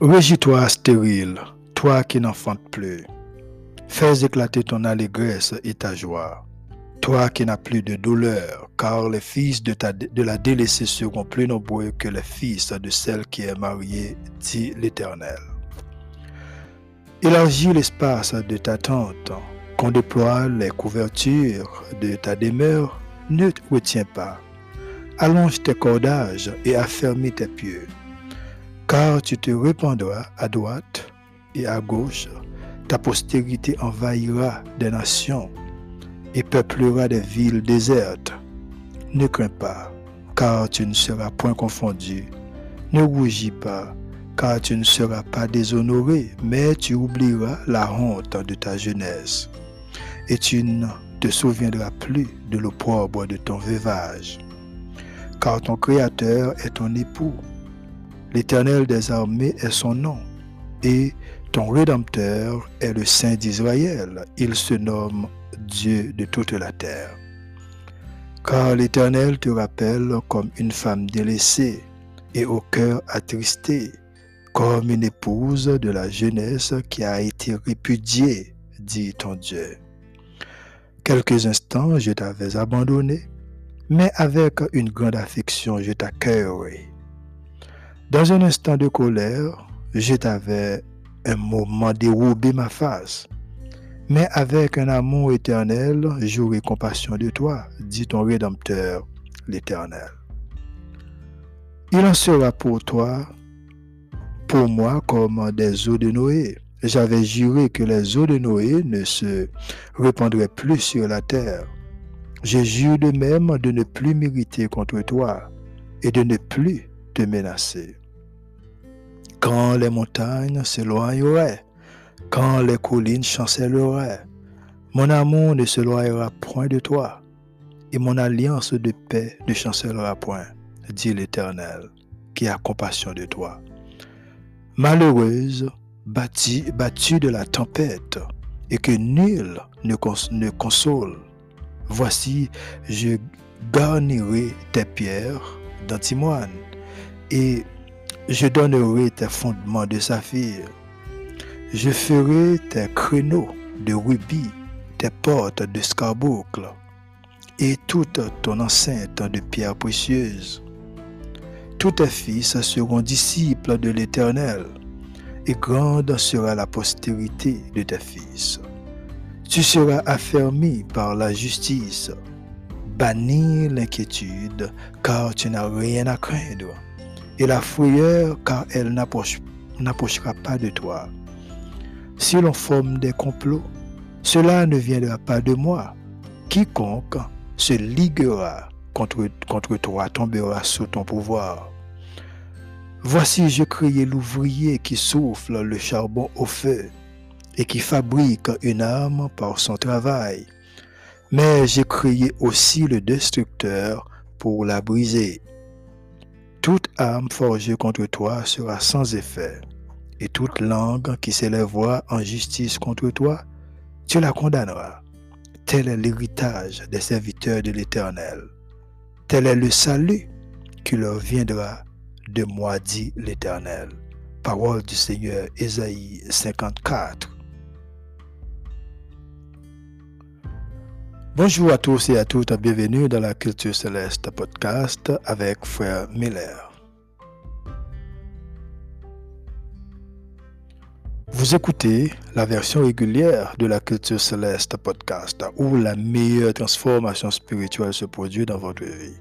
Régis-toi stérile, toi qui n'enfantes plus. Fais éclater ton allégresse et ta joie. Toi qui n'as plus de douleur, car les fils de, ta, de la délaissée seront plus nombreux que les fils de celle qui est mariée, dit l'Éternel. Élargis l'espace de ta tente, qu'on déploie les couvertures de ta demeure, ne te retiens pas. Allonge tes cordages et affermis tes pieux, car tu te répandras à droite et à gauche. Ta postérité envahira des nations et peuplera des villes désertes. Ne crains pas, car tu ne seras point confondu. Ne rougis pas, car tu ne seras pas déshonoré, mais tu oublieras la honte de ta jeunesse. Et tu ne te souviendras plus de l'opprobre de ton veuvage. Car ton Créateur est ton époux. L'Éternel des armées est son nom. Et ton Rédempteur est le Saint d'Israël. Il se nomme Dieu de toute la terre. Car l'Éternel te rappelle comme une femme délaissée et au cœur attristé, comme une épouse de la jeunesse qui a été répudiée, dit ton Dieu. Quelques instants, je t'avais abandonné, mais avec une grande affection, je t'accueillerai. Dans un instant de colère, je t'avais un moment dérobé ma face. Mais avec un amour éternel, j'aurai compassion de toi, dit ton Rédempteur, l'Éternel. Il en sera pour toi, pour moi, comme des eaux de Noé. J'avais juré que les eaux de Noé ne se répandraient plus sur la terre. Je jure de même de ne plus m'irriter contre toi et de ne plus te menacer. Quand les montagnes s'éloigneraient, quand les collines chancelleraient, mon amour ne s'éloignera point de toi, et mon alliance de paix ne chancellera point, dit l'Éternel, qui a compassion de toi. Malheureuse, battue, de la tempête, et que nul ne, ne console, voici, je garnirai tes pierres d'antimoine, et je donnerai tes fondements de saphir. Je ferai tes créneaux de rubis, tes portes de scarboucle et toute ton enceinte de pierres précieuses. Tous tes fils seront disciples de l'Éternel, et grande sera la postérité de tes fils. Tu seras affermi par la justice, banni l'inquiétude, car tu n'as rien à craindre et la frayeur car elle n'approchera pas de toi. Si l'on forme des complots, cela ne viendra pas de moi. Quiconque se liguera contre, contre toi tombera sous ton pouvoir. Voici, je criais l'ouvrier qui souffle le charbon au feu et qui fabrique une arme par son travail. Mais j'ai crié aussi le destructeur pour la briser. Toute arme forgée contre toi sera sans effet, et toute langue qui s'élèvera en justice contre toi, tu la condamneras. Tel est l'héritage des serviteurs de l'Éternel. Tel est le salut qui leur viendra de moi, dit l'Éternel. Parole du Seigneur, Ésaïe 54. Bonjour à tous et à toutes, bienvenue dans la Culture Céleste podcast avec Frère Miller. Vous écoutez la version régulière de la Culture Céleste podcast où la meilleure transformation spirituelle se produit dans votre vie.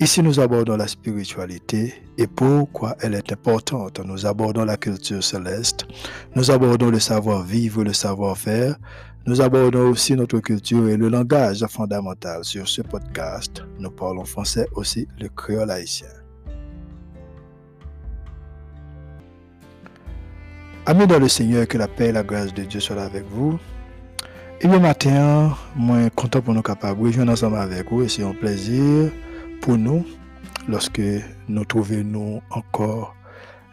Ici, nous abordons la spiritualité et pourquoi elle est importante. Nous abordons la culture céleste, nous abordons le savoir-vivre, le savoir-faire, nous abordons aussi notre culture et le langage fondamental. Sur ce podcast, nous parlons français aussi le créole haïtien. Amis dans le Seigneur, que la paix et la grâce de Dieu soient avec vous. Et le matin, moi, content pour nous capables de rejoindre ensemble avec vous c'est un plaisir pour nous lorsque nous trouvons nous encore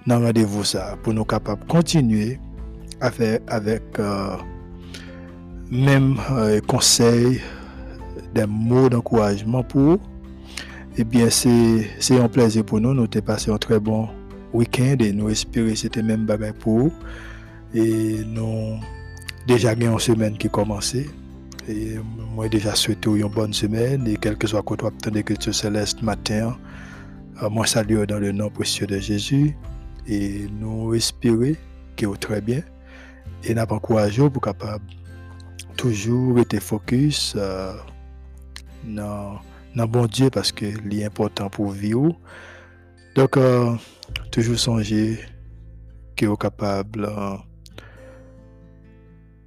dans rendez-vous ça, pour nous capables de continuer à faire avec euh, même euh, conseils, des mots d'encouragement pour eh bien, c'est un plaisir pour nous. Nous avons passé un très bon week-end et nous espérer c'était même bagage pour vous. Et nous déjà gagné une semaine qui commencé. Et moi déjà souhaité une bonne semaine et quel que soit quoi tu que tu céleste matin, euh, moi salue dans le nom précieux de Jésus et nous espérer que vous très bien et n'a pas encouragé pour capable toujours être focus euh, dans, dans bon Dieu parce que c'est important pour vivre. Donc, euh, toujours songer que vous capable euh,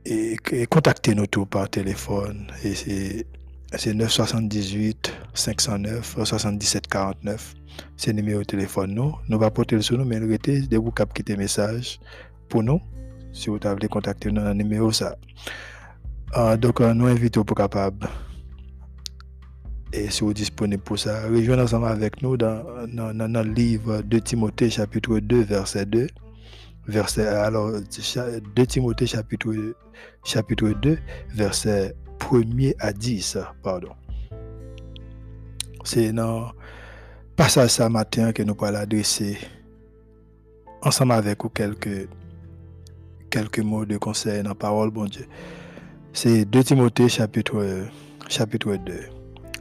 et, contacter nous tout par téléphone. Et c'est 978 509 77 49. C'est le numéro de téléphone nous. Nous va porter le sur nous, mais le de vous cap quitter message pour nous. Si vous voulez contacter nous dans le numéro ça. Uh, donc, euh, nous invitons pour capable. Et si vous êtes disponible pour ça, rejoignez ensemble avec nous dans, le livre de Timothée, chapitre 2, verset 2. Verset, alors, 2 Timothée, chapitre, chapitre 2, verset 1er à 10. Pardon. C'est dans passage ce matin que nous allons adresser ensemble avec vous quelques, quelques mots de conseil dans la parole, bon Dieu. C'est 2 Timothée chapitre, chapitre 2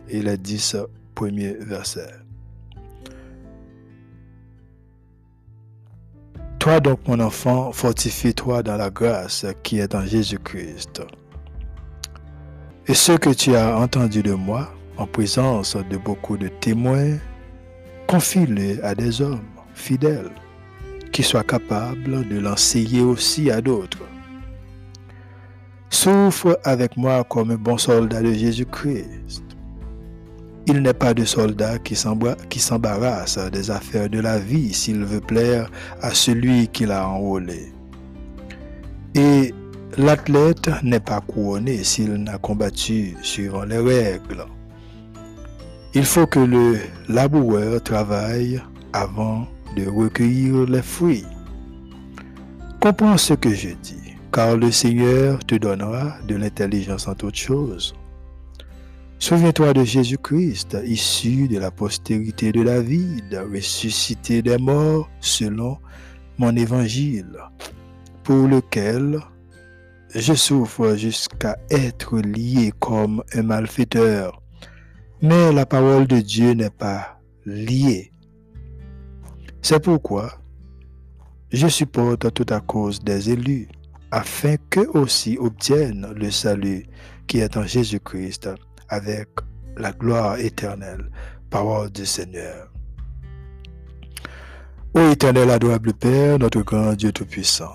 et le 10 premier verset. Toi donc mon enfant, fortifie-toi dans la grâce qui est en Jésus-Christ. Et ce que tu as entendu de moi, en présence de beaucoup de témoins, confie-le à des hommes fidèles qui soient capables de l'enseigner aussi à d'autres. Souffre avec moi comme un bon soldat de Jésus-Christ. Il n'est pas de soldat qui s'embarrasse des affaires de la vie s'il veut plaire à celui qui l'a enrôlé. Et l'athlète n'est pas couronné s'il n'a combattu suivant les règles. Il faut que le laboureur travaille avant de recueillir les fruits. Comprends ce que je dis car le Seigneur te donnera de l'intelligence en toutes choses. Souviens-toi de Jésus-Christ, issu de la postérité de David, ressuscité des morts selon mon évangile, pour lequel je souffre jusqu'à être lié comme un malfaiteur. Mais la parole de Dieu n'est pas liée. C'est pourquoi je supporte tout à cause des élus afin qu'eux aussi obtiennent le salut qui est en Jésus-Christ avec la gloire éternelle. Parole du Seigneur. Ô éternel adorable Père, notre grand Dieu Tout-Puissant,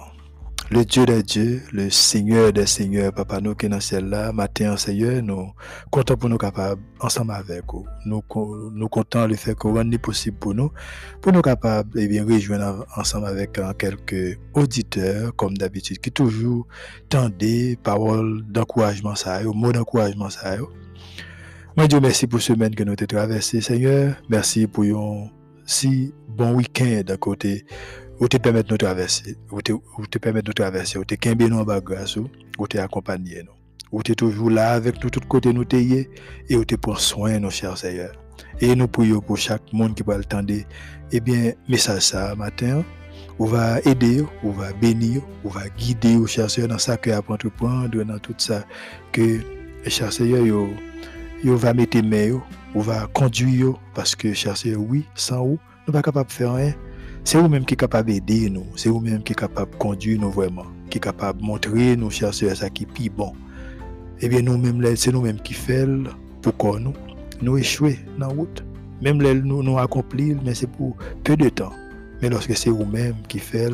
le Dieu des dieux, le Seigneur des seigneurs, Papa, nous qui dans ciel là, matin, Seigneur, nous comptons pour nous capables, ensemble avec vous. Nous, nous comptons le fait qu'on rende possible pour nous, pour nous capables, et eh bien, rejoindre ensemble avec hein, quelques auditeurs, comme d'habitude, qui toujours tendent paroles d'encouragement, ça, mots d'encouragement, ça. Moi, Dieu, merci pour ce semaine que nous avons traversé, Seigneur. Merci pour un si bon week-end à côté ou te permettre de traverser, ou te, ou te permettre de traverser, ou te kembe nous en grâce, ou te accompagner nous. Ou te toujours là avec nous, tout côté nous te et ou te prend soin, nos chers Seigneur. Et nous prions pour chaque monde qui va le et eh bien, message ça matin, ou va aider, ou va bénir, ou va guider, ou cher Seigneur, dans ça que à entreprendre, dans tout ça, que, cher Seigneur, yo, yo va mettre main, ou va conduire, parce que, cher Seigneur, oui, sans vous, nous ne pas capable de faire rien. C'est vous-même qui est capable d'aider nous. C'est vous-même qui est capable de conduire nous vraiment. Qui est capable de montrer nos à ça qui est plus bon. Eh bien, nous-mêmes, c'est nous-mêmes qui faisons pour nous, nous échouer dans la route. Même les nous, nous accomplir, mais c'est pour peu de temps. Mais lorsque c'est vous-même qui faites,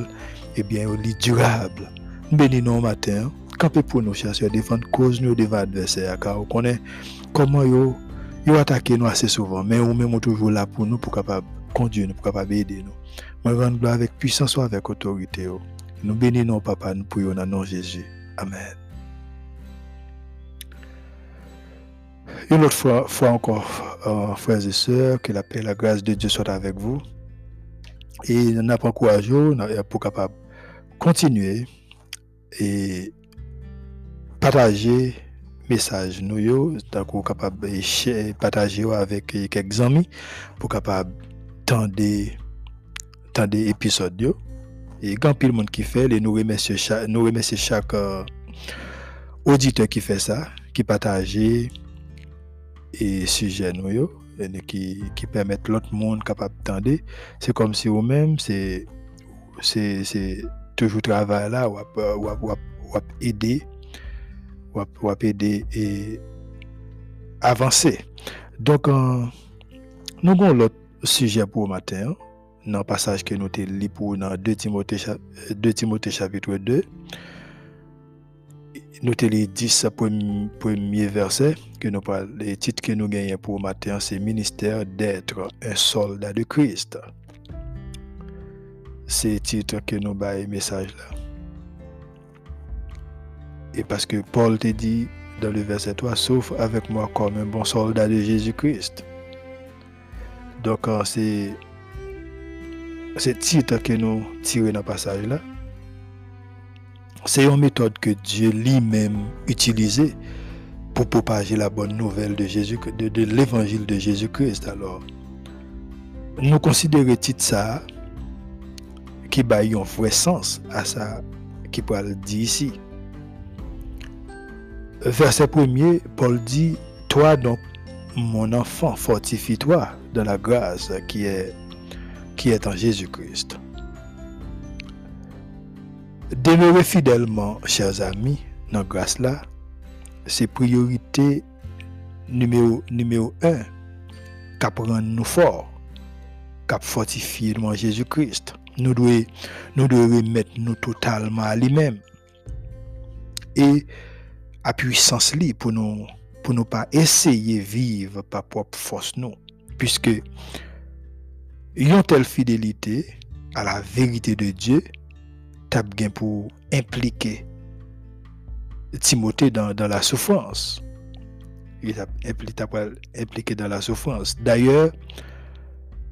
eh bien, on est durable. Nous bénissons matin, campez pour nous, chers défendre cause nous devant l'adversaire, car on connaît comment ils attaquent nous assez souvent, mais nous-mêmes toujours là pour nous, pour capable conduire nous, pour capable aider nous. Moi, rends gloire avec puissance ou avec autorité. Oh. Nous bénissons, Papa, nous prions dans nom Jésus. Amen. Une autre fois, encore, euh, frères et sœurs, que la paix et la grâce de Dieu soient avec vous. Et nous pas courage pour capable continuer et partager message nous donc capable partager avec quelques amis pour capable tendre des épisodes. Et quand pile monde qui fait, et nous remercions chaque, nous remercions chaque auditeur qui fait ça, qui partage et sujet nous et qui, qui permettent l'autre monde capable d'entendre. C'est comme si vous-même, c'est, toujours travail là, ou ou aider, ou aider et avancer. Donc, euh, nous avons l'autre sujet pour matin. Dans le passage que nous avons pour dans 2 Timothée, 2 Timothée chapitre 2. Nous avons lu 10 premiers versets que nous parlons. Le titre que nous gagnons pour matin, c'est Ministère d'être un soldat de Christ. C'est le titre que nous avons message là. Et parce que Paul te dit dans le verset 3, sauf avec moi comme un bon soldat de Jésus-Christ. Donc, euh, c'est ce titre que nous tirons dans le passage là. C'est une méthode que Dieu lui-même utilisait pour propager la bonne nouvelle de Jésus, de, l'évangile de Jésus-Christ. Alors, nous considérons titre ça qui a un vrai sens à ça qui peut le dire ici. Verset premier, Paul dit, Toi donc, mon enfant, fortifie-toi dans la grâce qui est, qui est en Jésus-Christ. Demeurez fidèlement, chers amis, dans la grâce là, c'est priorité numéro, numéro un, qu'à prendre nous fort, qu'à fortifier en Jésus-Christ. Nous devons nous devons remettre nous totalement à lui-même. Et à puissance pour nous pour nous pas essayer vivre par propre force nous puisque une telle fidélité à la vérité de Dieu t'a bien pour impliquer Timothée dans, la souffrance. Il t'a impliqué dans la souffrance. D'ailleurs,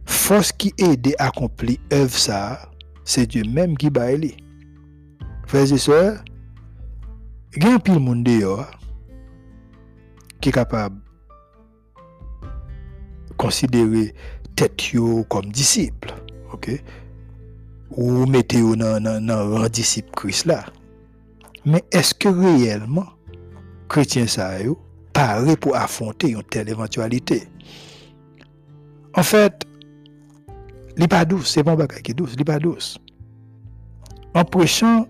force qui aide à accomplir œuvre ça, c'est Dieu même qui va aller. Frères et sœurs, gen pile moun deyo ki kapab konsidere tet yo kom disiple. Ok? Ou yo nan, nan, nan ran disiple kris la. Men eske reyelman kretien sa yo pare pou afonte yon tel eventualite? En fèt, li pa dous, se bon bagay ki dous, li pa dous. En prechant,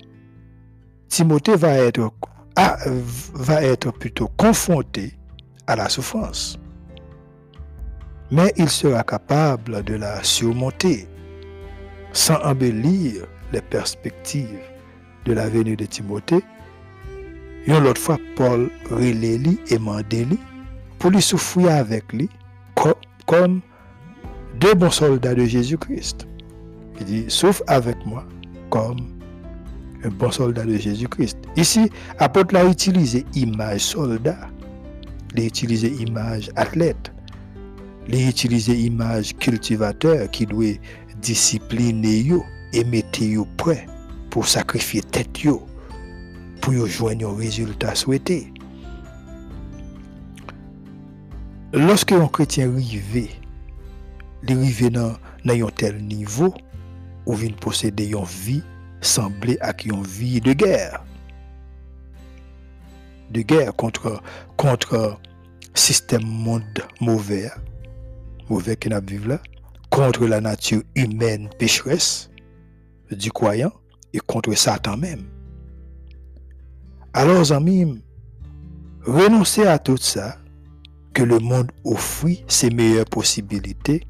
Timothée va être va être plutôt confronté à la souffrance. Mais il sera capable de la surmonter sans embellir les perspectives de la venue de Timothée. Une autre fois, Paul relélit et mandélit pour lui souffrir avec lui comme deux bons soldats de Jésus-Christ. Il dit, souffre avec moi comme un bon soldat de Jésus-Christ. Ici, apôtre a utilisé image soldat, il a utilisé image athlète, il a utilisé image cultivateur qui doit discipliner et mettre prêt pour sacrifier tête yo, pour joindre un résultat souhaité. Lorsque un chrétien arrive, il arrive dans un tel niveau, où vient posséder une vie semblait à une vie de guerre. De guerre contre, contre système monde mauvais, mauvais qui n'a vivre là, contre la nature humaine pécheresse du croyant et contre Satan même. Alors, amis, renoncez à tout ça, que le monde offre ses meilleures possibilités,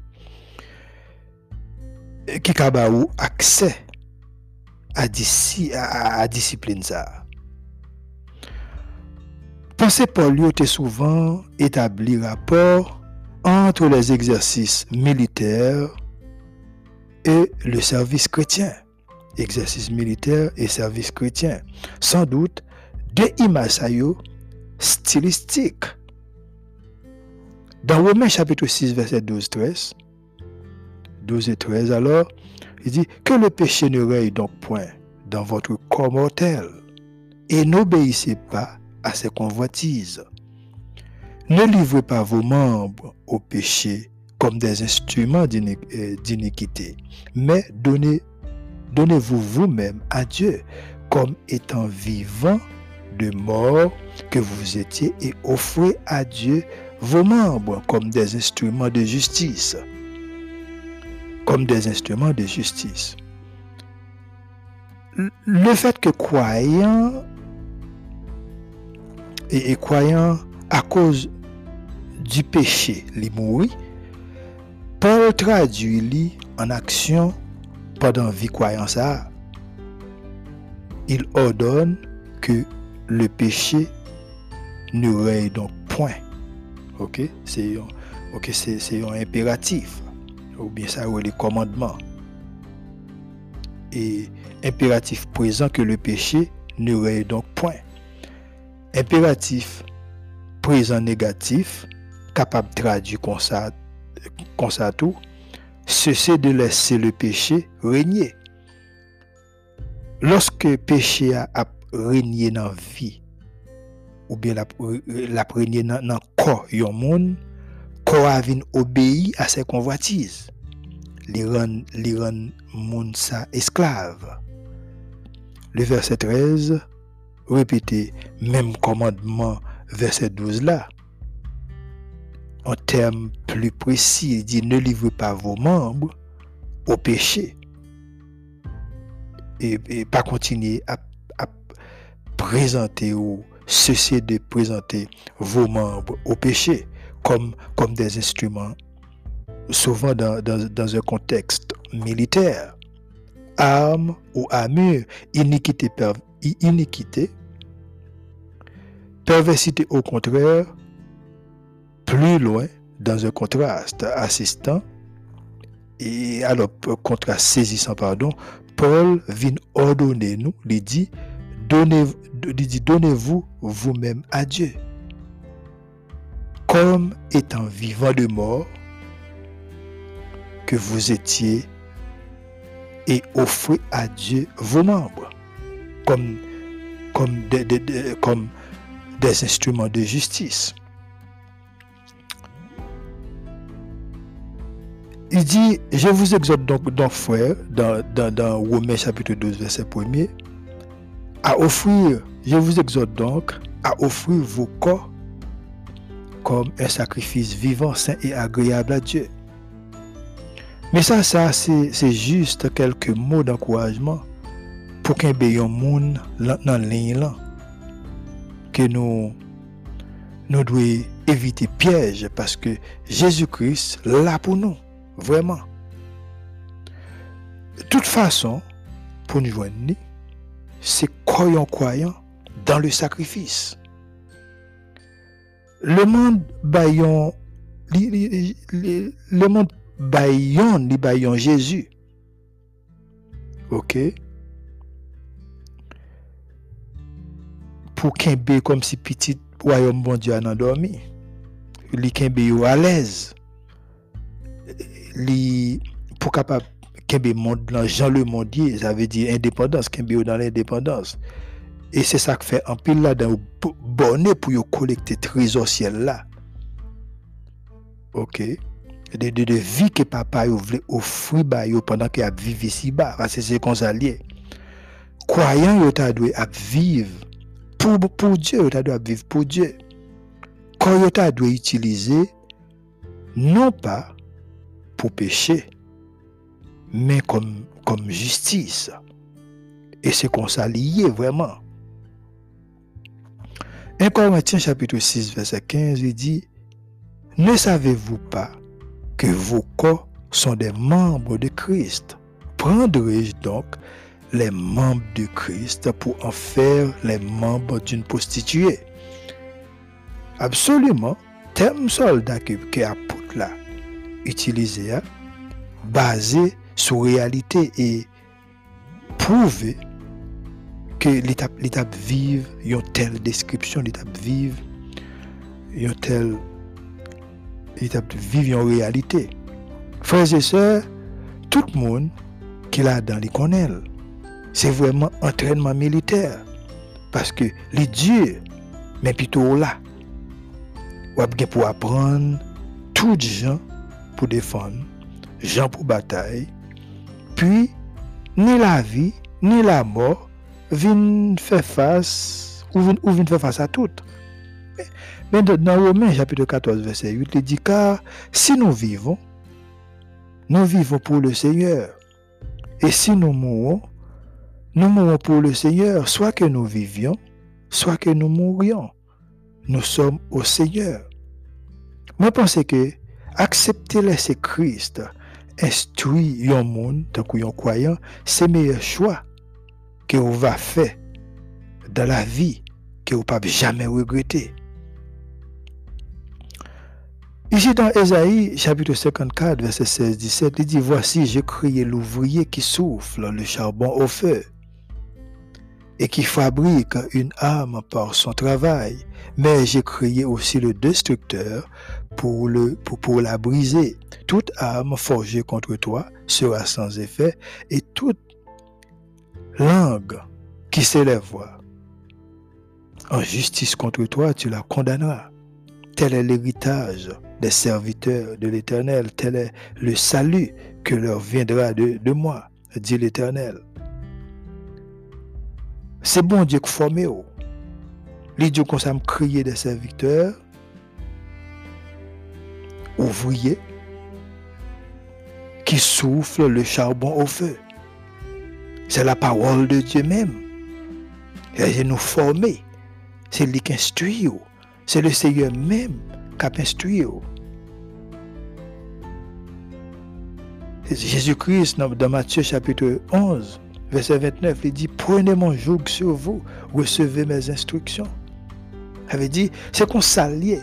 qui a accès à, à discipline ça. Pensez Paul était souvent établi rapport entre les exercices militaires et le service chrétien. Exercice militaire et service chrétien. Sans doute, deux images stylistiques. Dans Romains chapitre 6, verset 12-13, 12 et 13, alors, il dit que le péché ne règne donc point dans votre corps mortel et n'obéissez pas à ses convoitises. Ne livrez pas vos membres au péché comme des instruments euh, d'iniquité, mais donnez, donnez-vous vous-même à Dieu comme étant vivant de mort que vous étiez et offrez à Dieu vos membres comme des instruments de justice. Comme des instruments de justice. Le fait que croyants et, croyants à cause du péché, les mourir, Paul traduit en action pendant vie croyant ça. Il ordonne que le péché ne règne donc point. Ok, c'est ok, c'est un impératif ou bien ça ou les commandements. Et impératif présent que le péché ne règne donc point. Impératif présent négatif capable de traduire comme ça, tout, cesser de laisser le péché régner. Lorsque péché a, régné dans la vie, ou bien la, la régné dans le corps de monde, corps a obéi à ses convoitises. Les rend, les rend monde ça esclave. Le verset 13, répétez même commandement, verset 12 là. En termes plus précis, il dit ne livrez pas vos membres au péché. Et, pas continuer à, présenter ou cesser de présenter vos membres au péché comme, comme des instruments, souvent dans, dans un contexte militaire arme ou armure, iniquité, iniquité, perversité au contraire, plus loin dans un contraste assistant, et alors contraste saisissant, pardon, Paul vient ordonner nous, il dit, donnez, dit, donnez-vous vous-même à Dieu, comme étant vivant de mort que vous étiez et offrez à Dieu vos membres comme, comme des instruments de justice. Il dit, je vous exhorte donc, donc frère, dans, Romains chapitre 12, verset 1 à offrir, je vous exhorte donc à offrir vos corps comme un sacrifice vivant, saint et agréable à Dieu. Mais ça, ça c'est juste quelques mots d'encouragement pour qu'un un monde dans ligne. Que nous, nous devons éviter piège parce que Jésus-Christ là pour nous. Vraiment. De toute façon, pour nous joindre, c'est croyant croyant dans le sacrifice. Le monde baillon, le monde bayon li bayon Jésus. Ok? Pour kembe comme si petit royaume bon Dieu a endormi. Li yo à l'aise. Li pour capable kembe monde dans Jean le mondier, ça veut dire indépendance, kembe yo dans l'indépendance. Et c'est ça que fait un pile là dans bonnet pour yo collecter trésor ciel là. OK? de, de, de vie que papa voulait offrir ba yo pendant qu'il a vécu ici bas parce que c'est comme ça lié croyant yo ta dû vivre pour pour Dieu yo ta dû vivre pour Dieu quand yo ta dû utiliser non pas pour pécher mais comme comme justice. Et c'est ça lié vraiment. 1 Corinthiens chapitre 6 verset 15 il dit ne savez-vous pas que vos corps sont des membres de Christ? Prendrai-je donc les membres de Christ pour en faire les membres d'une prostituée Absolument, terme soldat que, que apôtre là utilisé, hein, basé sur réalité et prouvé que l'étape vive, une telle description, l'étape vive, une telle l'étape de vivre en réalité. Frères et sœurs, tout le monde qui l'a dans les. C'est vraiment entraînement militaire. Parce que les dieux, mais plutôt là, ou pour apprendre, tout gens pour défendre, Jean pour bataille, puis ni la vie, ni la mort viennent faire face, ou viennent, faire face à tout. Mais dans Romains chapitre 14, verset 8, il dit, car si nous vivons, nous vivons pour le Seigneur. Et si nous mourons, nous mourons pour le Seigneur, soit que nous vivions, soit que nous mourions. Nous sommes au Seigneur. Moi, je pense que accepter laisser Christ instruire un monde, tant que croyant, c'est le meilleur choix que vous va faire dans la vie que vous ne pouvez jamais regretter. Ici dans Esaïe, chapitre 54, verset 16-17, il dit, Voici, j'ai créé l'ouvrier qui souffle le charbon au feu et qui fabrique une âme par son travail. Mais j'ai créé aussi le destructeur pour, la briser. Toute âme forgée contre toi sera sans effet et toute langue qui s'élèvera en justice contre toi, tu la condamneras. Tel est l'héritage des serviteurs de l'Éternel, tel est le salut que leur viendra de moi, dit l'Éternel. C'est bon Dieu qui forme. Les dieux comme ça me crier des serviteurs, ouvriers, qui soufflent le charbon au feu. C'est la parole de Dieu même. Il nous former. C'est lui qui instruit. C'est le Seigneur même qui a instruit. Jésus-Christ, dans Matthieu chapitre 11, verset 29, il dit, prenez mon joug sur vous, recevez mes instructions. Il avait dit, c'est qu'on s'allie.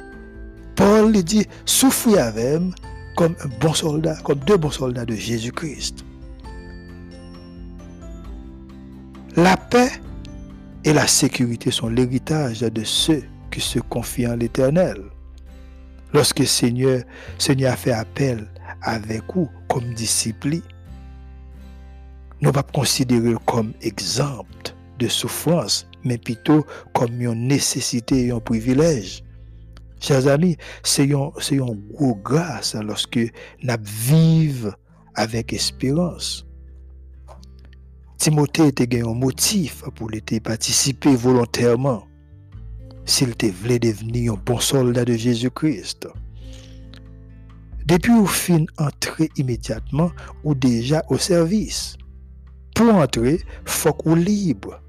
Paul il dit, souffrez avec comme un bon soldat, comme deux bons soldats de Jésus-Christ. La paix et la sécurité sont l'héritage de ceux qui se confient en l'Éternel. Lorsque Seigneur, Seigneur a fait appel avec vous comme disciples, nous pas considérer comme exemple de souffrance, mais plutôt comme une nécessité et un privilège. Chers amis, c'est une, grâce lorsque nous vivons avec espérance. Timothée était un motif pour participer volontairement s'il voulait devenir un bon soldat de Jésus-Christ. Depuis au fin entrer immédiatement ou déjà au service. Pour entrer, faut qu'on libre.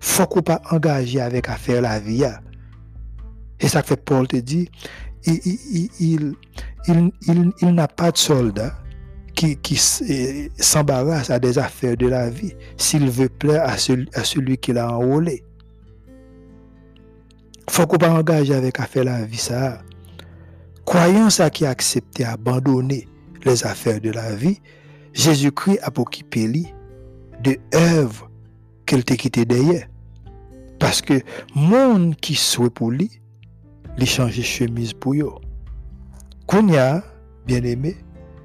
Faut qu'on pas engagé avec affaire la vie. Et ça fait Paul te dit, il, il, il n'a pas de soldat qui, qui s'embarrasse à des affaires de la vie s'il veut plaire à celui, à celui qui l'a enrôlé. Faut qu'on pas engager avec affaire la vie ça. Croyant ça qui a accepté abandonner les affaires de la vie, Jésus-Christ a pour lui de œuvres qu'elle t'a quitté derrière. Parce que monde qui souhaite pour lui, il change chemise pour eux. Kounya, bien aimé,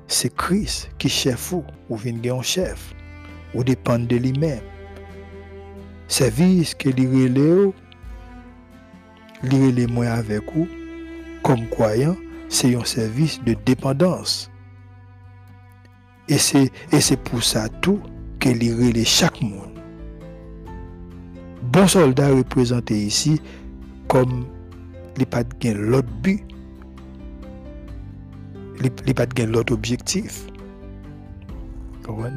c'est Christ qui chef ou, ou vient chef, ou dépend de lui-même. Service que lui lui les moins avec vous, comme croyant, c'est un service de dépendance. Et c'est pour ça tout que relève chaque monde. Bon soldat représenté ici comme les pas de l'autre but li pas de l'autre objectif.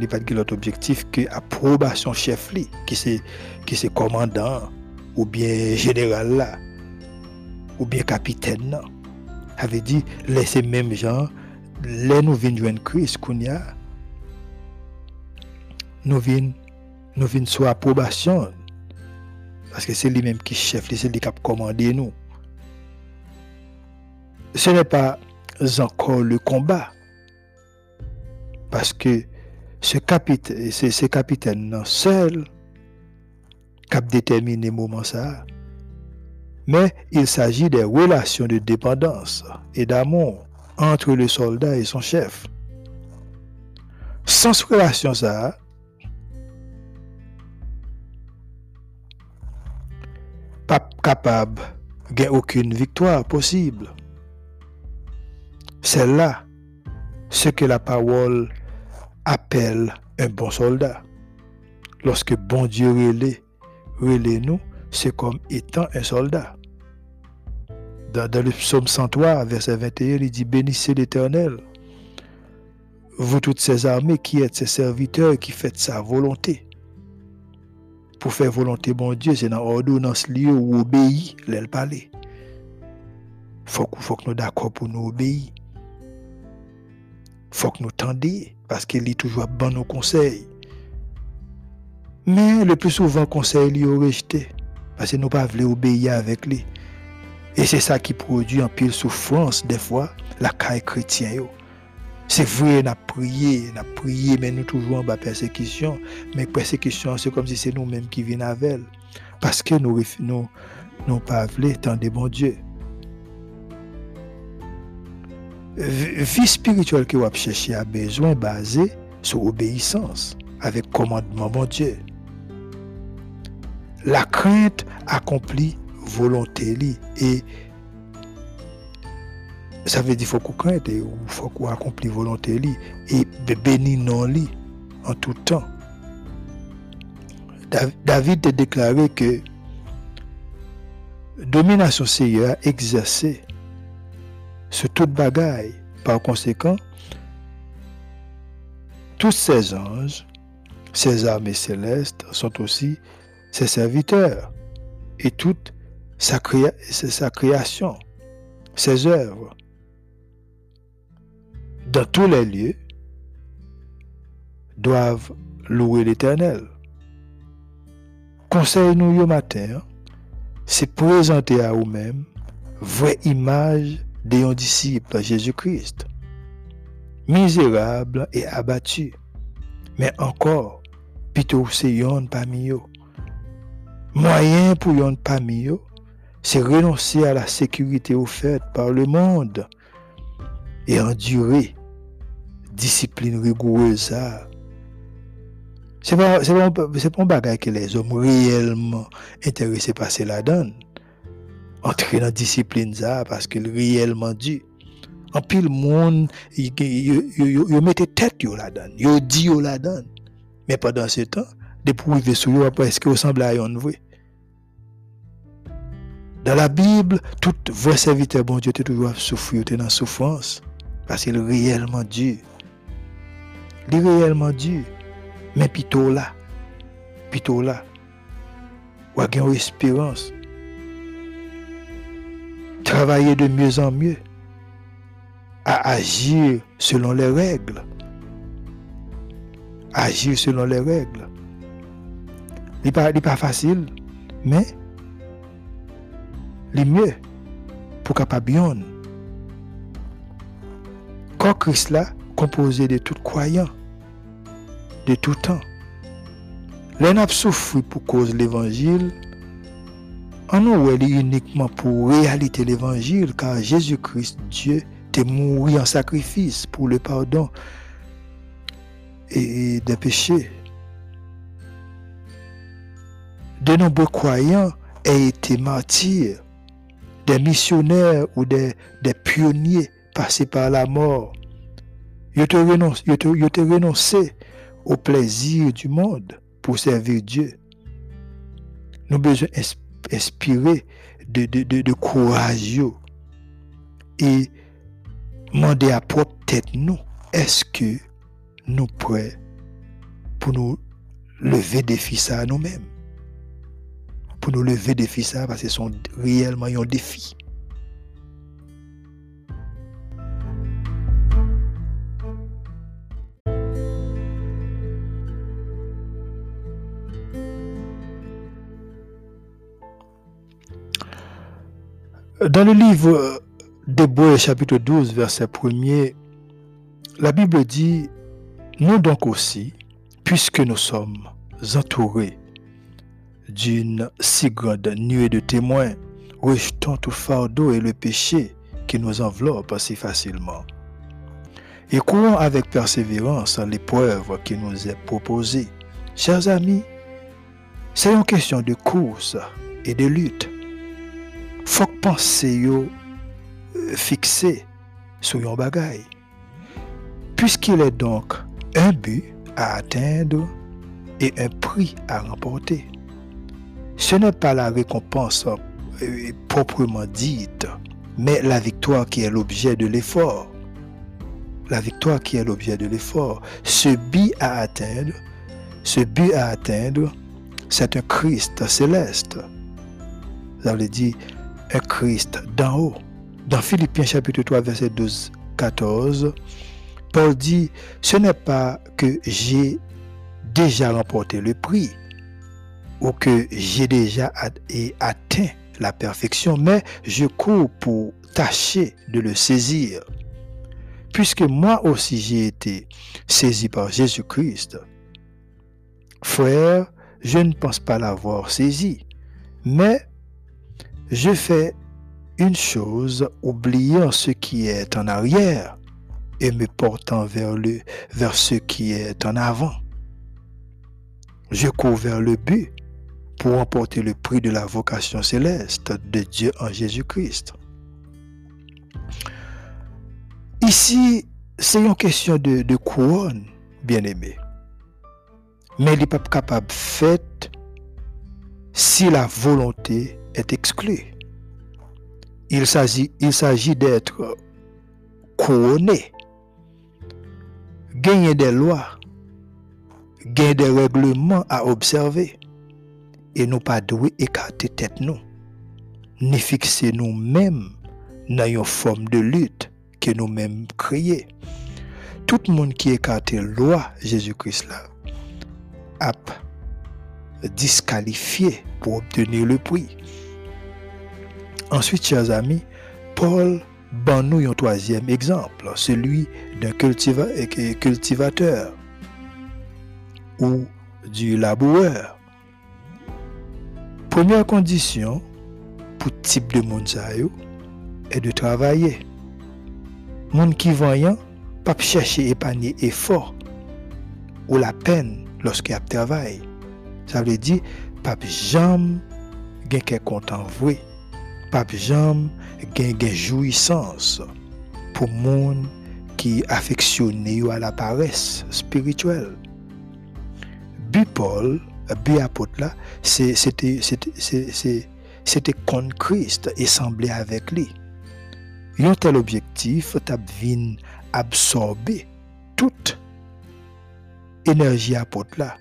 Il pas de l'autre objectif que approbation chef qui c'est qui c'est commandant ou bien général là ou bien capitaine là. Avait dit laissez même gens les nous venons joindre Christ kounya nous venons nous sous approbation parce que c'est lui-même qui chef, c'est lui qui a commandé nous. Ce n'est pas encore le combat. Parce que ce capitaine, c'est ce capitaine seul qui a déterminé moment ça. Mais il s'agit des relations de dépendance et d'amour entre le soldat et son chef. Sans relation ça, pas capable de aucune victoire possible. Celle-là ce que la parole appelle un bon soldat. Lorsque bon Dieu relève, nous, c'est comme étant un soldat. Dans, dans, le psaume 103, verset 21, il dit Bénissez l'Éternel, vous toutes ces armées qui êtes ses serviteurs qui faites sa volonté. Pour faire volonté, bon Dieu, c'est dans l'ordonnance lieu où obéit, l'aile parler. Faut, faut que nous d'accord pour nous obéir. Faut que nous tendions, parce qu'il est toujours bon nos conseils. Mais le plus souvent, conseil lui rejeté, parce que nous pas obéir avec lui. Et c'est ça qui produit un pile souffrance, des fois, la caille chrétienne. C'est vrai, on a prié, on a prié, mais nous toujours en bas persécution. Mais persécution, c'est comme si c'est nous-mêmes qui venons avec elle. Parce que nous nous, pas voulu tant de bon Dieu. Vie spirituelle que vous cherchez a besoin basée sur obéissance, avec commandement bon Dieu. La crainte accomplit volonté et ça veut dire qu'il faut qu'on craigne il faut qu'on accomplisse volonté et bénir non li en tout temps. David a déclaré que domination Seigneur exercée sur toute bagaille. Par conséquent, tous ces anges, ces armées célestes sont aussi ses serviteurs et toute sa création, ses œuvres dans tous les lieux, doivent louer l'Éternel. Conseil nous au matin, c'est présenter à vous-même vraie image d'un disciple Jésus-Christ, misérable et abattu, mais encore, plutôt c'est yon parmi eux. Moyen pour yon parmi eux, c'est renoncer à la sécurité offerte par le monde et endurer discipline rigoureuse c'est pas c'est pas, un bagage que les hommes réellement intéressés par la donne entrer dans la discipline parce qu'il réellement dit en pile monde il mettait tête la donne il dit la donne mais pendant ce temps depuis arriver sur yo après est-ce que ressemble à un vrai? Dans la Bible, tout vrai serviteur, bon Dieu, tu toujours souffrir, tu es dans souffrance. Parce qu'il est réellement Dieu. Il est réellement Dieu. Mais plutôt là, plutôt là, ou a une espérance. Travailler de mieux en mieux à agir selon les règles. Agir selon les règles. Ce n'est pas, facile, mais le mieux pour capable corps Christ là, composé de tout croyants, de tout temps. L'un a souffert pour cause de l'évangile. En nous, est uniquement pour réalité l'évangile, car Jésus-Christ, Dieu, est mort en sacrifice pour le pardon et des péchés. De nombreux croyants ont été martyrs, des missionnaires ou des, des pionniers passé par la mort. Je te renonce, je te, au plaisir du monde pour servir Dieu. Nous besoin d'inspirer de, de, de, de, et demander à propre tête nous, est-ce que nous prêts pour nous lever des fils à nous-mêmes? Pour nous lever des fils à parce que sont réellement un défi. Dans le livre d'Hébreux chapitre 12 verset 1 la Bible dit, nous donc aussi, puisque nous sommes entourés d'une si grande nuée de témoins, rejetons tout fardeau et le péché qui nous enveloppe si facilement. Et courons avec persévérance l'épreuve qui nous est proposée. Chers amis, c'est une question de course et de lutte faut penser yo euh, fixé sur yon bagay. Puisqu'il est donc un but à atteindre et un prix à remporter. Ce n'est pas la récompense euh, proprement dite, mais la victoire qui est l'objet de l'effort. La victoire qui est l'objet de l'effort. Ce but à atteindre, ce but à atteindre, c'est un Christ céleste. Ça veut dire Christ d'en haut. Dans Philippiens chapitre 3, verset 12, 14, Paul dit, ce n'est pas que j'ai déjà remporté le prix ou que j'ai déjà atteint la perfection, mais je cours pour tâcher de le saisir. Puisque moi aussi j'ai été saisi par Jésus-Christ. Frère, je ne pense pas l'avoir saisi, mais je fais une chose, oubliant ce qui est en arrière et me portant vers, ce qui est en avant. Je cours vers le but pour emporter le prix de la vocation céleste de Dieu en Jésus-Christ. Ici, c'est une question de, de couronne, bien-aimé. Mais il n'est pas capable de faire si la volonté est exclue. Il s'agit, d'être couronné, gagner des lois, gagner des règlements à observer et nous pas doué écarter tête nous, ni fixer nous-mêmes dans une forme de lutte que nous-mêmes créé. Tout le monde qui écarte la loi Jésus-Christ là a disqualifié pour obtenir le prix. Ensuite, chers amis, Paul ban nous un troisième exemple, celui d'un cultivateur ou du laboureur. Première condition pour type de monde est de travailler. Monde qui voyant, pas chercher épargner effort ou la peine lorsqu'il travaille. Ça veut dire, pas jamais gain content vrai. Pas jamais gain jouissance pour monde qui affectionné à la paresse spirituelle. But Paul but apôtre là, c'était contre Christ et semblait avec lui. Un tel objectif t'a vin absorber toute énergie apôtre là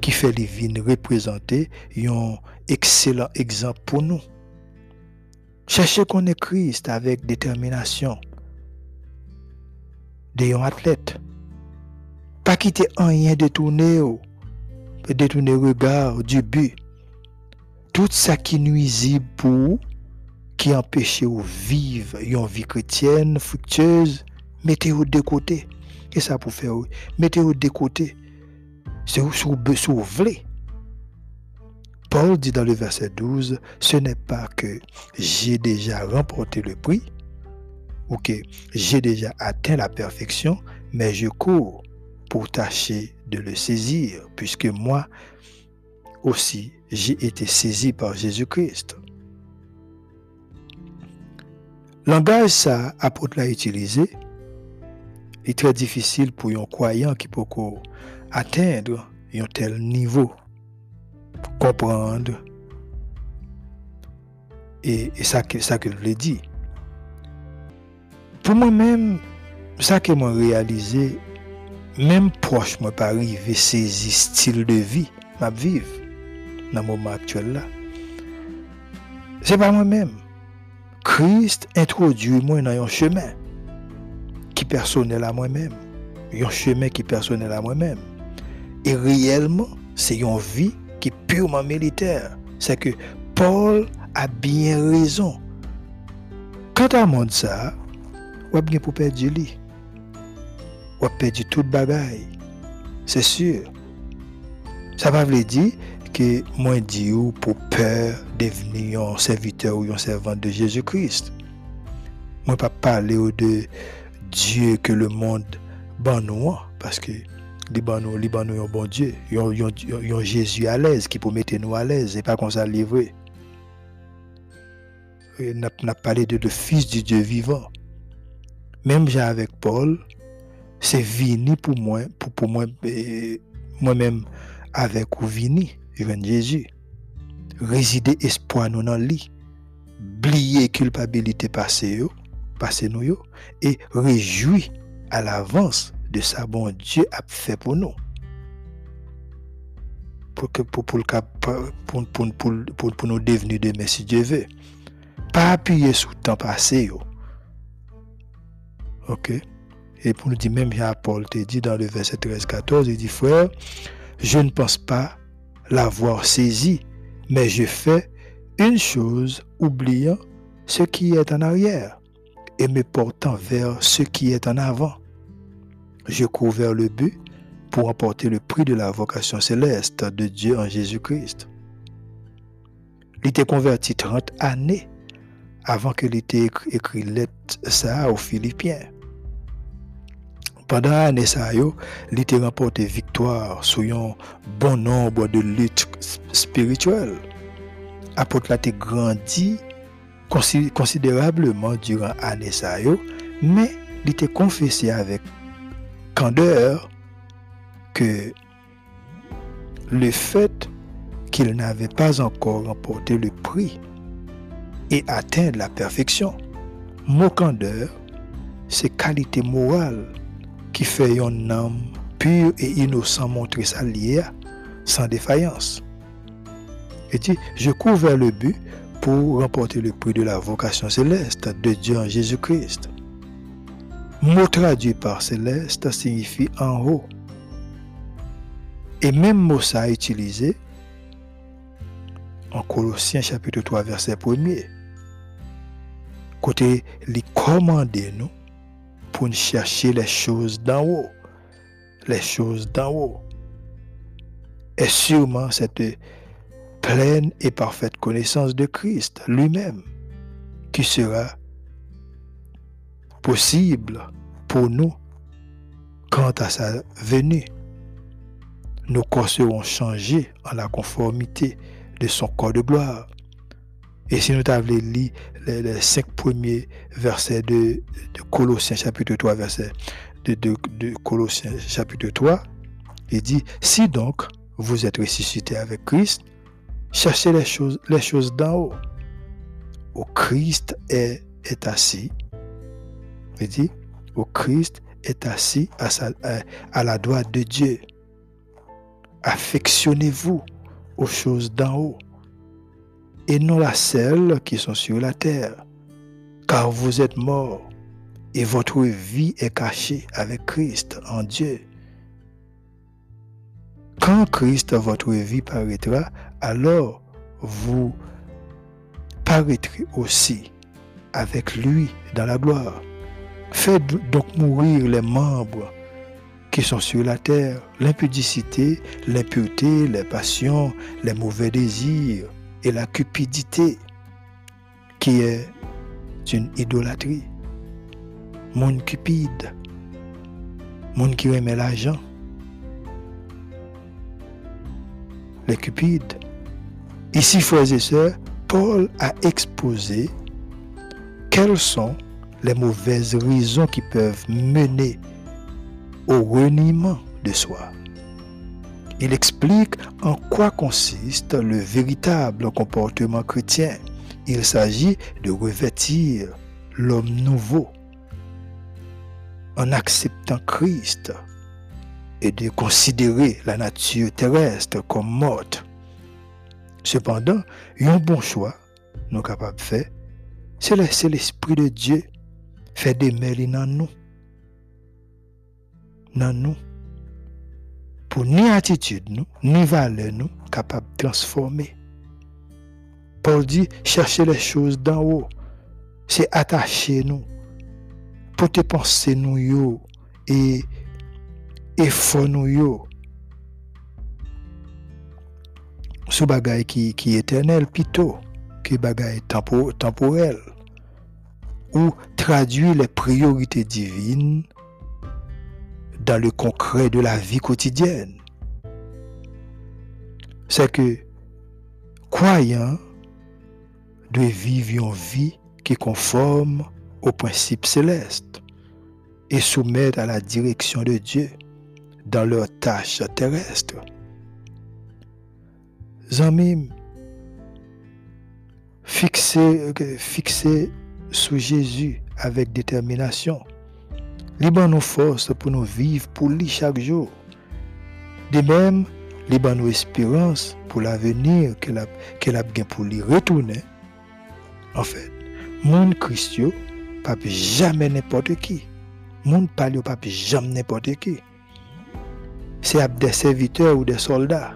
qui fait les vins représenter un excellent exemple pour nous. Cherchez qu'on est Christ avec détermination. De un athlète. Pas quitter rien détourné détourner le regard du but. Tout ça qui nuisible pour qui empêche de vivre une vie chrétienne fructueuse, mettez-vous de côté. Et ça pour faire, mettez-vous de côté. C'est où vous voulez. Paul dit dans le verset 12, ce n'est pas que j'ai déjà remporté le prix ou que j'ai déjà atteint la perfection, mais je cours pour tâcher de le saisir, puisque moi aussi j'ai été saisi par Jésus-Christ. Langage ça, apôtre l'a utilisé, est très difficile pour un croyant qui peut atteindre un tel niveau, comprendre. Et, ça que ça que je dit. Pour moi-même, ça que moi réalisé même proche moi pas arriver saisir style de vie m'a vivre dans le moment actuel là. C'est pas moi-même. Christ introduit moi dans un chemin qui personnel à moi-même. Un chemin qui personnel à moi-même. Et réellement c'est une vie qui purement militaire c'est que Paul a bien raison quand à monde ça on bien pour perdre lui ou perdu toute bagaille. C'est sûr. Ça va veut dire que moi dis pour peur de devenir un serviteur ou un servant de Jésus-Christ. Moi pas parler de Dieu que le monde ban parce que les ban un bon Dieu, a Jésus à l'aise qui peut mettre nous à l'aise et pas comme ça livrer. On a parlé de le fils du Dieu vivant. Même j'ai avec Paul, c'est vini pour moi, pour, moi, eh, moi-même, avec ou vini, Jésus. Résider espoir nous dans lit. Oublier culpabilité passée, passé nous, et réjouir à l'avance de sa bon Dieu a fait pour nous. Pour, que, pour, pour, pour, pour, pour, nous devenir demain si Dieu veut. Pas appuyer sur le temps passé. Ok? Et pour nous dire, même Paul te dit dans le verset 13-14, il dit, frère, je ne pense pas l'avoir saisi, mais je fais une chose, oubliant ce qui est en arrière et me portant vers ce qui est en avant. Je cours vers le but pour emporter le prix de la vocation céleste de Dieu en Jésus-Christ. Il était converti 30 années avant qu'il ait écrit lettre ça aux Philippiens. Pendant l'année ça, il était remporté victoire sur un bon nombre de luttes spirituelles. Apôtre a grandi considérablement durant l'année ça, mais il était confessé avec candeur que le fait qu'il n'avait pas encore remporté le prix et atteint la perfection. Mot candeur, c'est qualité morale qui fait un homme pur et innocent montrer sa lière sans défaillance. Et dit, je cours vers le but pour remporter le prix de la vocation céleste de Dieu en Jésus-Christ. Mot traduit par céleste signifie en haut. Et même mot ça utilisé en Colossiens chapitre 3 verset 1er. Côté les commander nous pour chercher les choses d'en haut. Les choses d'en haut. Et sûrement cette pleine et parfaite connaissance de Christ lui-même qui sera possible pour nous quant à sa venue. Nos corps seront changés en la conformité de son corps de gloire. Et si nous avons lu les, cinq premiers versets de, Colossiens chapitre 3, verset de, Colossiens chapitre 3, il dit, si donc vous êtes ressuscité avec Christ, cherchez les choses, les choses d'en haut, où Christ est assis il dit, au Christ est assis à, à la droite de Dieu. Affectionnez-vous aux choses d'en haut et non à celles qui sont sur la terre, car vous êtes morts et votre vie est cachée avec Christ en Dieu. Quand Christ, votre vie paraîtra, alors vous paraîtrez aussi avec lui dans la gloire. Faites donc mourir les membres qui sont sur la terre, l'impudicité, l'impureté, les passions, les mauvais désirs et la cupidité, qui est une idolâtrie. Monde cupide, monde qui aime l'argent, les cupides. Ici, frères et sœurs, Paul a exposé quels sont les mauvaises raisons qui peuvent mener au reniement de soi. Il explique en quoi consiste le véritable comportement chrétien. Il s'agit de revêtir l'homme nouveau en acceptant Christ et de considérer la nature terrestre comme morte. Cependant, un bon choix, nous capables de faire, c'est laisser l'Esprit de Dieu des mêlés dans nous. Dans nous. Pour ni attitude ni valeur nous, capable de transformer. Paul dit, chercher les choses d'en haut. C'est attacher nous. Pour te penser nous yo. Et, et faut nous yo. Ce bagay qui, est éternel plutôt que bagay temporel ou traduire les priorités divines dans le concret de la vie quotidienne. C'est que croyant doit vivre une vie qui conforme aux principes célestes. et soumettre à la direction de Dieu dans leurs tâches terrestres. Zamim, fixez, fixez sous Jésus avec détermination. Liban nos forces pour nous vivre pour lui chaque jour. De même, liban nos espérances pour l'avenir qu'elle a, qu'elle a bien pour lui retourner. En fait, mon Christ, pas jamais n'importe qui. Mon palio pas jamais n'importe qui. C'est des serviteurs ou des soldats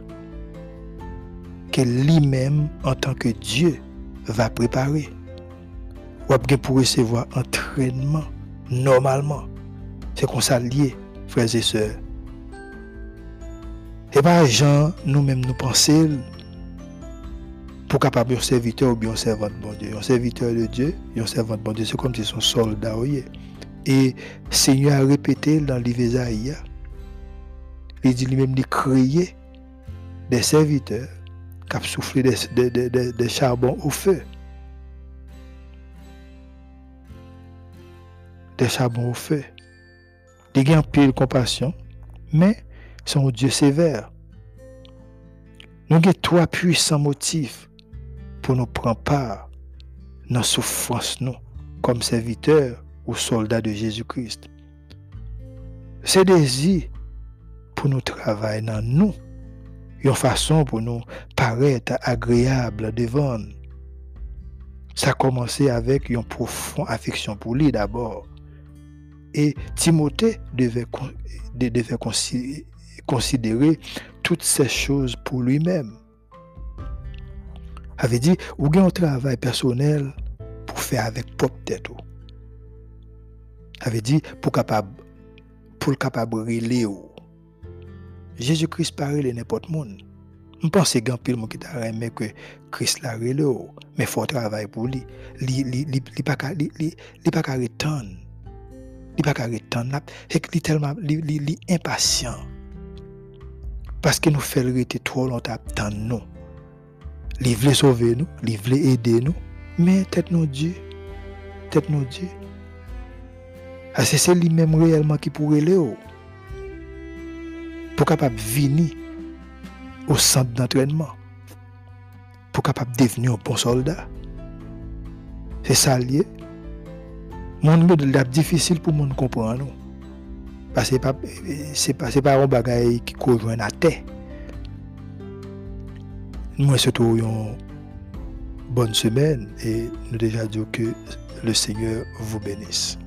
que lui-même, en tant que Dieu, va préparer. Ou bien pour recevoir entraînement normalement. C'est comme ça frères et sœurs. Et pas gens, nous-mêmes, nous pensons pour capable un serviteur ou bien un servant de bon Dieu. Un serviteur de Dieu un servant de bon Dieu, c'est comme si son soldat. Et Seigneur a répété dans l'Ivésaïa, il dit lui-même de créer des serviteurs qui ont soufflé des, des charbons au feu. Des charbons au feu. Des gens de compassion, mais son Dieu sévère. Nous avons trois puissants motifs pour nous prendre part dans la souffrance, nous, comme serviteurs ou soldats de Jésus-Christ. C'est désir pour nous travailler dans nous, une façon pour nous paraître agréable devant. Ça a commencé avec une profonde affection pour lui d'abord. Et Timothée devait, considérer toutes ces choses pour lui-même. Avait dit, ou un travail personnel pour faire avec propre tête. Avait dit, pour capable, pour le capable Jésus-Christ parlait n'importe monde. Je pense que grand pile qui t'a aimé que Christ l'a relé mais il faut travailler pour lui. Il ne pas qu'à retendre. Il pas qu'à retendre. Il est impatient. Parce que nous faisons trop longtemps. Il veut sauver nous, il veut aider nous, mais tête nous Dieu. Tête nous Dieu. Ah, c'est lui-même réellement qui pourrait le pour capable venir au centre d'entraînement, pour capable devenir un bon soldat. C'est ça. Mon modèle est difficile pour nous comprendre. Parce que ce n'est pas, un bagage qui couvre la terre. Nous souhaitons une bonne semaine et nous déjà dit que le Seigneur vous bénisse.